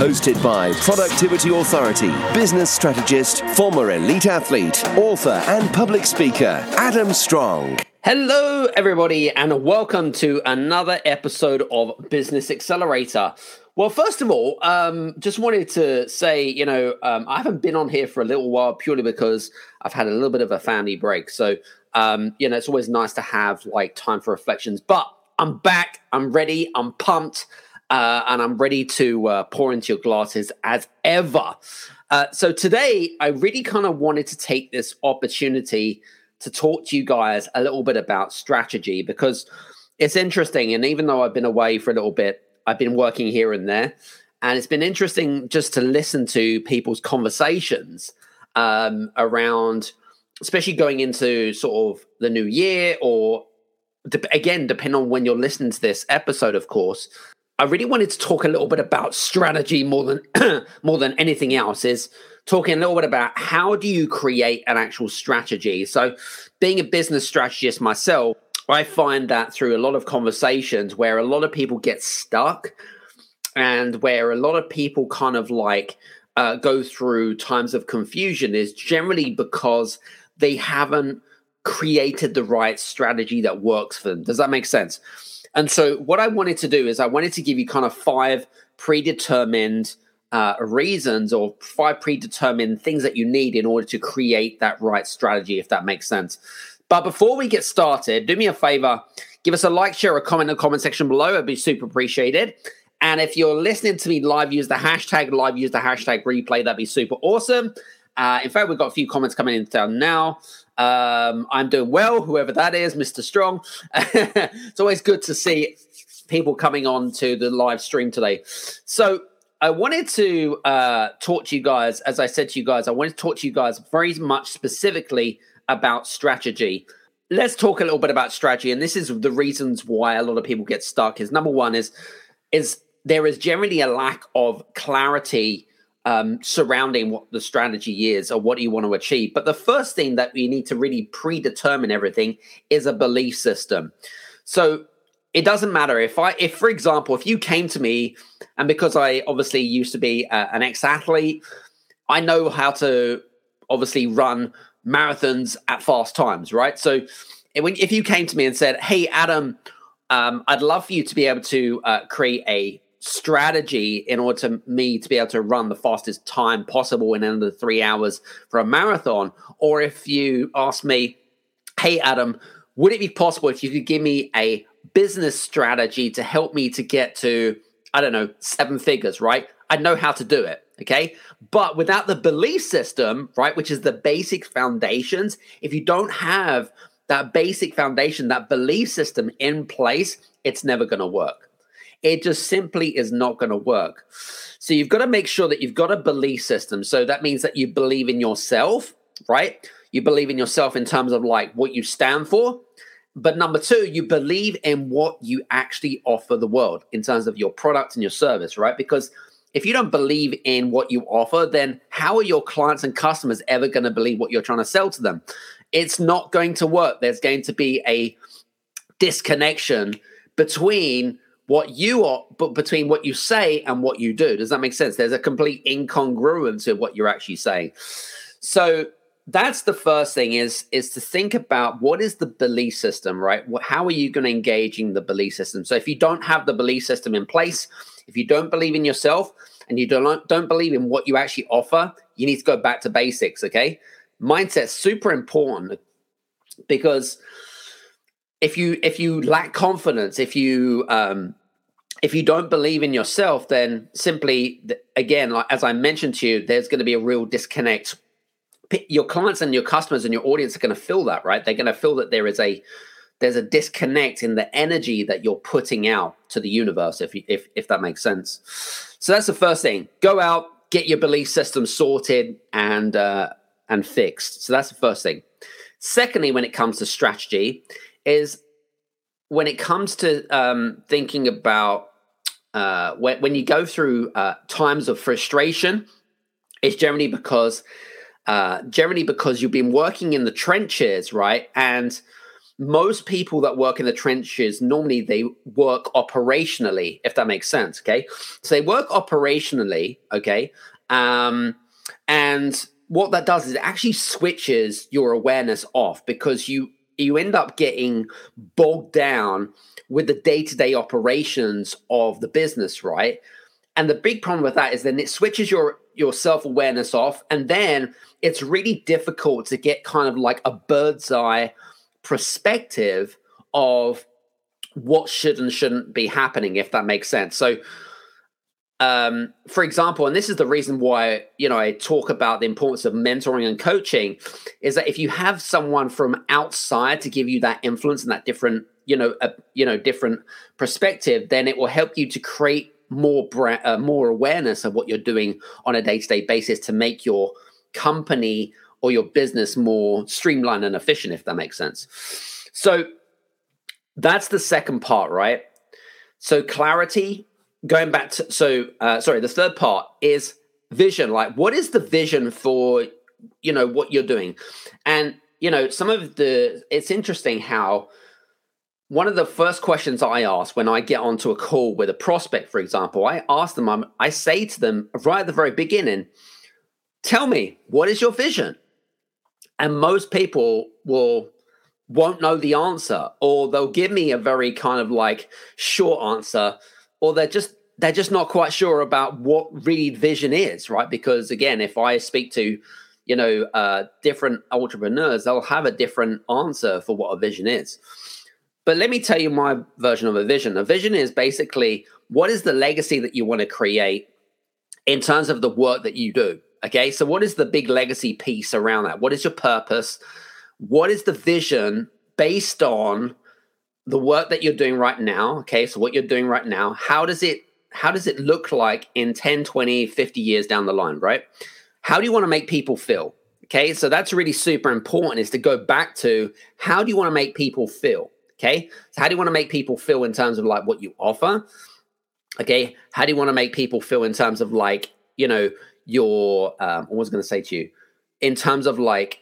Hosted by Productivity Authority, business strategist, former elite athlete, author, and public speaker, Adam Strong. Hello, everybody, and welcome to another episode of Business Accelerator. Well, first of all, um, just wanted to say, you know, um, I haven't been on here for a little while purely because I've had a little bit of a family break. So, um, you know, it's always nice to have like time for reflections. But I'm back. I'm ready. I'm pumped. Uh, and I'm ready to uh, pour into your glasses as ever. Uh, so today, I really kind of wanted to take this opportunity to talk to you guys a little bit about strategy because it's interesting. And even though I've been away for a little bit, I've been working here and there. And it's been interesting just to listen to people's conversations um, around, especially going into sort of the new year, or de- again, depending on when you're listening to this episode, of course. I really wanted to talk a little bit about strategy more than more than anything else. Is talking a little bit about how do you create an actual strategy. So, being a business strategist myself, I find that through a lot of conversations where a lot of people get stuck and where a lot of people kind of like uh, go through times of confusion is generally because they haven't created the right strategy that works for them. Does that make sense? And so, what I wanted to do is, I wanted to give you kind of five predetermined uh, reasons or five predetermined things that you need in order to create that right strategy, if that makes sense. But before we get started, do me a favor, give us a like, share, a comment in the comment section below. It'd be super appreciated. And if you're listening to me live, use the hashtag live, use the hashtag replay. That'd be super awesome. Uh, in fact, we've got a few comments coming in down now. Um, I'm doing well, whoever that is, Mr. Strong. it's always good to see people coming on to the live stream today. So I wanted to uh, talk to you guys, as I said to you guys, I wanted to talk to you guys very much specifically about strategy. Let's talk a little bit about strategy, and this is the reasons why a lot of people get stuck. Is number one is is there is generally a lack of clarity um, surrounding what the strategy is or what you want to achieve. But the first thing that we need to really predetermine everything is a belief system. So it doesn't matter if I, if for example, if you came to me, and because I obviously used to be uh, an ex athlete, I know how to obviously run marathons at fast times, right? So if you came to me and said, "Hey, Adam, um, I'd love for you to be able to uh, create a strategy in order to me to be able to run the fastest time possible in under three hours for a marathon," or if you ask me, "Hey, Adam, would it be possible if you could give me a business strategy to help me to get to, I don't know, seven figures, right? I know how to do it. Okay. But without the belief system, right, which is the basic foundations, if you don't have that basic foundation, that belief system in place, it's never going to work. It just simply is not going to work. So you've got to make sure that you've got a belief system. So that means that you believe in yourself, right? You believe in yourself in terms of like what you stand for. But number two, you believe in what you actually offer the world in terms of your product and your service, right? Because if you don't believe in what you offer, then how are your clients and customers ever going to believe what you're trying to sell to them? It's not going to work. There's going to be a disconnection between what you are, but between what you say and what you do. Does that make sense? There's a complete incongruence of what you're actually saying. So that's the first thing is is to think about what is the belief system right how are you going to engage in the belief system so if you don't have the belief system in place if you don't believe in yourself and you don't don't believe in what you actually offer you need to go back to basics okay mindset's super important because if you if you lack confidence if you um if you don't believe in yourself then simply again like as i mentioned to you there's going to be a real disconnect your clients and your customers and your audience are going to feel that, right? They're going to feel that there is a there's a disconnect in the energy that you're putting out to the universe, if if if that makes sense. So that's the first thing. Go out, get your belief system sorted, and uh, and fixed. So that's the first thing. Secondly, when it comes to strategy, is when it comes to um, thinking about uh, when, when you go through uh, times of frustration, it's generally because uh, generally because you've been working in the trenches, right? And most people that work in the trenches normally they work operationally, if that makes sense. Okay, so they work operationally. Okay, um, and what that does is it actually switches your awareness off because you you end up getting bogged down with the day-to-day operations of the business right? And the big problem with that is then it switches your your self-awareness off and then it's really difficult to get kind of like a bird's eye perspective of what should and shouldn't be happening if that makes sense. So um, for example, and this is the reason why you know I talk about the importance of mentoring and coaching, is that if you have someone from outside to give you that influence and that different, you know, a, you know, different perspective, then it will help you to create more bra- uh, more awareness of what you're doing on a day to day basis to make your company or your business more streamlined and efficient, if that makes sense. So that's the second part, right? So clarity going back to so uh, sorry the third part is vision. Like what is the vision for you know what you're doing? And you know some of the it's interesting how one of the first questions i ask when i get onto a call with a prospect for example i ask them I'm, i say to them right at the very beginning tell me what is your vision? And most people will won't know the answer or they'll give me a very kind of like short answer or they're just they're just not quite sure about what really vision is, right? Because again, if I speak to you know uh, different entrepreneurs, they'll have a different answer for what a vision is. But let me tell you my version of a vision. A vision is basically what is the legacy that you want to create in terms of the work that you do. Okay, so what is the big legacy piece around that? What is your purpose? What is the vision based on the work that you're doing right now okay? So what you're doing right now how does it how does it look like in 10 20 50 years down the line right? How do you want to make people feel okay? So that's really super important is to go back to how do you want to make people feel okay? So how do you want to make people feel in terms of like what you offer okay? How do you want to make people feel in terms of like you know your um, i was going to say to you? In terms of like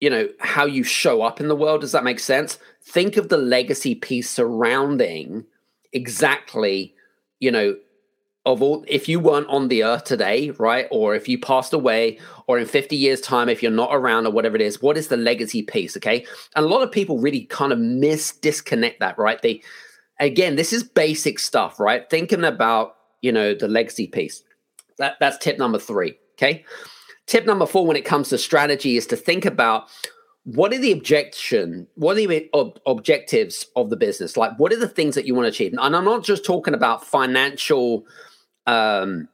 you know how you show up in the world. Does that make sense? Think of the legacy piece surrounding exactly you know of all if you weren't on the earth today right? Or if you passed away or in 50 years time if you're not around or whatever it is what is the legacy piece okay? And a lot of people really kind of miss disconnect that right? They again this is basic stuff right? Thinking about you know the legacy piece. That, that's tip number three okay Tip number four when it comes to strategy is to think about what are the objection what are the ob- objectives of the business? Like what are the things that you want to achieve? And i'm not just talking about financial um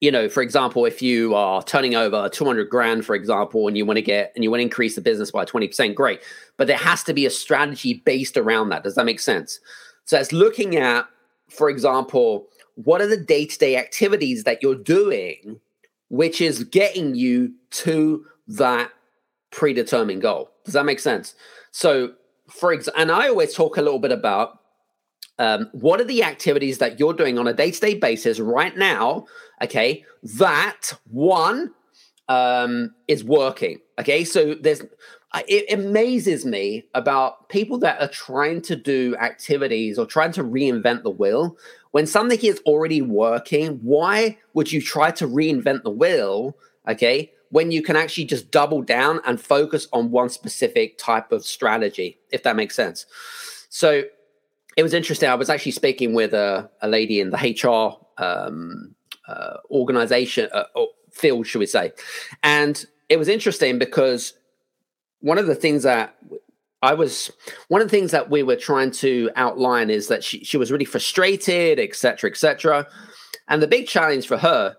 you know for example if you are turning over 200 grand for example and you want to get and you want to increase the business by 20% great. But there has to be a strategy based around that. Does that make sense? So it's looking at for example what are the day-to-day activities that you're doing which is getting you to that predetermined goal. Does that make sense? So, for example, and I always talk a little bit about um, what are the activities that you're doing on a day to day basis right now? Okay, that one um, is working. Okay, so there's it amazes me about people that are trying to do activities or trying to reinvent the wheel when something is already working, why would you try to reinvent the wheel? Okay, when you can actually just double down and focus on one specific type of strategy, if that makes sense. So it was interesting. I was actually speaking with a, a lady in the HR um, uh, organization uh, field, should we say, and it was interesting because one of the things that I was one of the things that we were trying to outline is that she, she was really frustrated, etc., etc. And the big challenge for her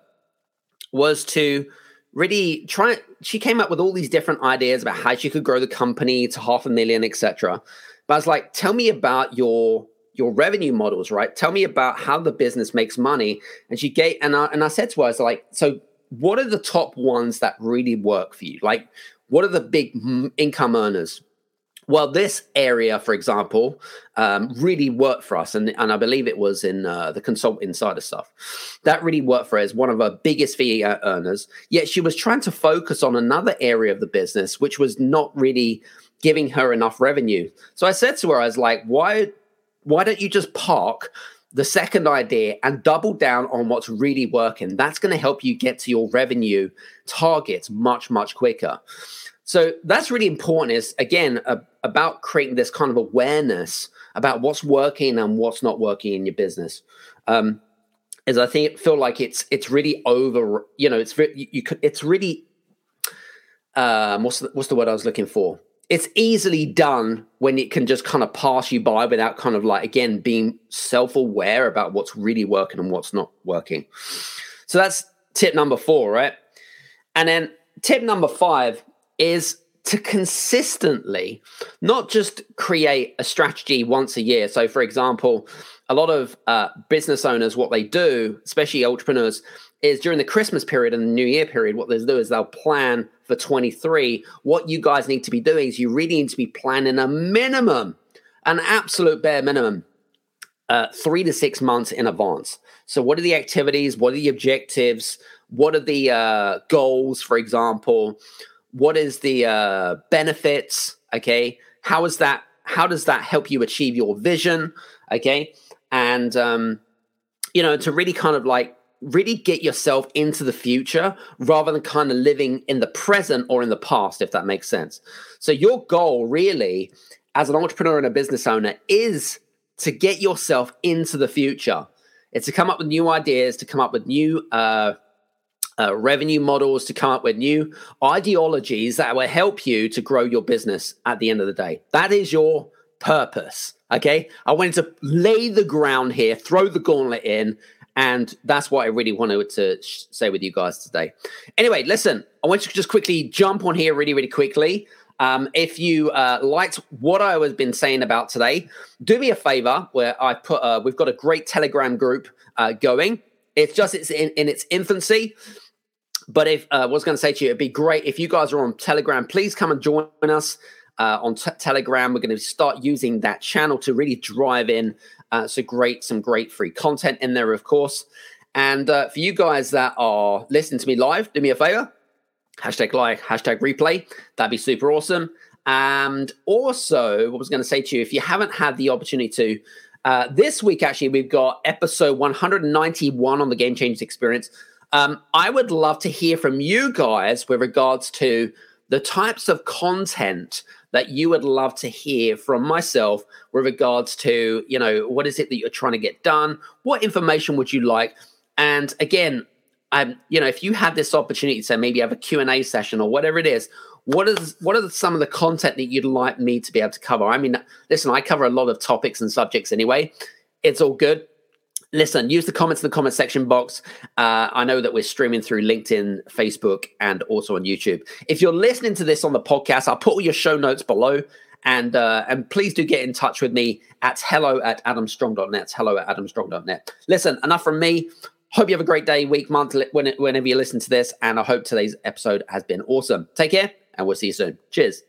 was to really try. She came up with all these different ideas about how she could grow the company to half a million, etc. But I was like, tell me about your your revenue models, right? Tell me about how the business makes money. And she gave and I and I said to her, I was like, so what are the top ones that really work for you? Like, what are the big mm, income earners? Well, this area, for example, um, really worked for us, and, and I believe it was in uh, the Consult Insider stuff. That really worked for us. One of our biggest fee earners. Yet she was trying to focus on another area of the business, which was not really giving her enough revenue. So I said to her, I was like, "Why, why don't you just park the second idea and double down on what's really working? That's going to help you get to your revenue targets much, much quicker." So that's really important. Is again uh, about creating this kind of awareness about what's working and what's not working in your business. Um, is I think it feel like it's it's really over. You know, it's you, it's really um, what's the, what's the word I was looking for? It's easily done when it can just kind of pass you by without kind of like again being self aware about what's really working and what's not working. So that's tip number four, right? And then tip number five is to consistently not just create a strategy once a year. So, for example, a lot of uh, business owners, what they do, especially entrepreneurs, is during the Christmas period and the New Year period, what they'll do is they'll plan for 23. What you guys need to be doing is you really need to be planning a minimum, an absolute bare minimum, uh, three to six months in advance. So, what are the activities? What are the objectives? What are the uh, goals, for example? What is the uh, benefits okay? How is that how does that help you achieve your vision okay? And um you know to really kind of like really get yourself into the future rather than kind of living in the present or in the past if that makes sense. So your goal really as an entrepreneur and a business owner is to get yourself into the future. It's to come up with new ideas to come up with new uh uh, revenue models, to come up with new ideologies that will help you to grow your business at the end of the day. That is your purpose. Okay. I wanted to lay the ground here, throw the gauntlet in. And that's what I really wanted to sh- say with you guys today. Anyway, listen, I want you to just quickly jump on here really, really quickly. Um, if you uh, liked what I was been saying about today, do me a favor. Where I put, uh, we've got a great Telegram group uh, going. It's just it's in, in its infancy. But if uh, I was going to say to you, it'd be great if you guys are on Telegram. Please come and join us uh, on t- Telegram. We're going to start using that channel to really drive in uh, great, some great free content in there, of course. And uh, for you guys that are listening to me live, do me a favor, hashtag like, hashtag replay. That'd be super awesome. And also, what was going to say to you, if you haven't had the opportunity to, uh, this week actually, we've got episode 191 on the Game Changers Experience. Um, I would love to hear from you guys with regards to the types of content that you would love to hear from myself with regards to, you know, what is it that you're trying to get done? What information would you like? And again, um, you know, if you have this opportunity to maybe have a Q&A session or whatever it is, what is what are some of the content that you'd like me to be able to cover? I mean, listen, I cover a lot of topics and subjects anyway. It's all good listen, use the comments in the comment section box. Uh, I know that we're streaming through LinkedIn, Facebook, and also on YouTube. If you're listening to this on the podcast, I'll put all your show notes below. And uh, and please do get in touch with me at hello at adamstrong.net. Hello at adamstrong.net. Listen, enough from me. Hope you have a great day, week, month, whenever you listen to this. And I hope today's episode has been awesome. Take care, and we'll see you soon. Cheers.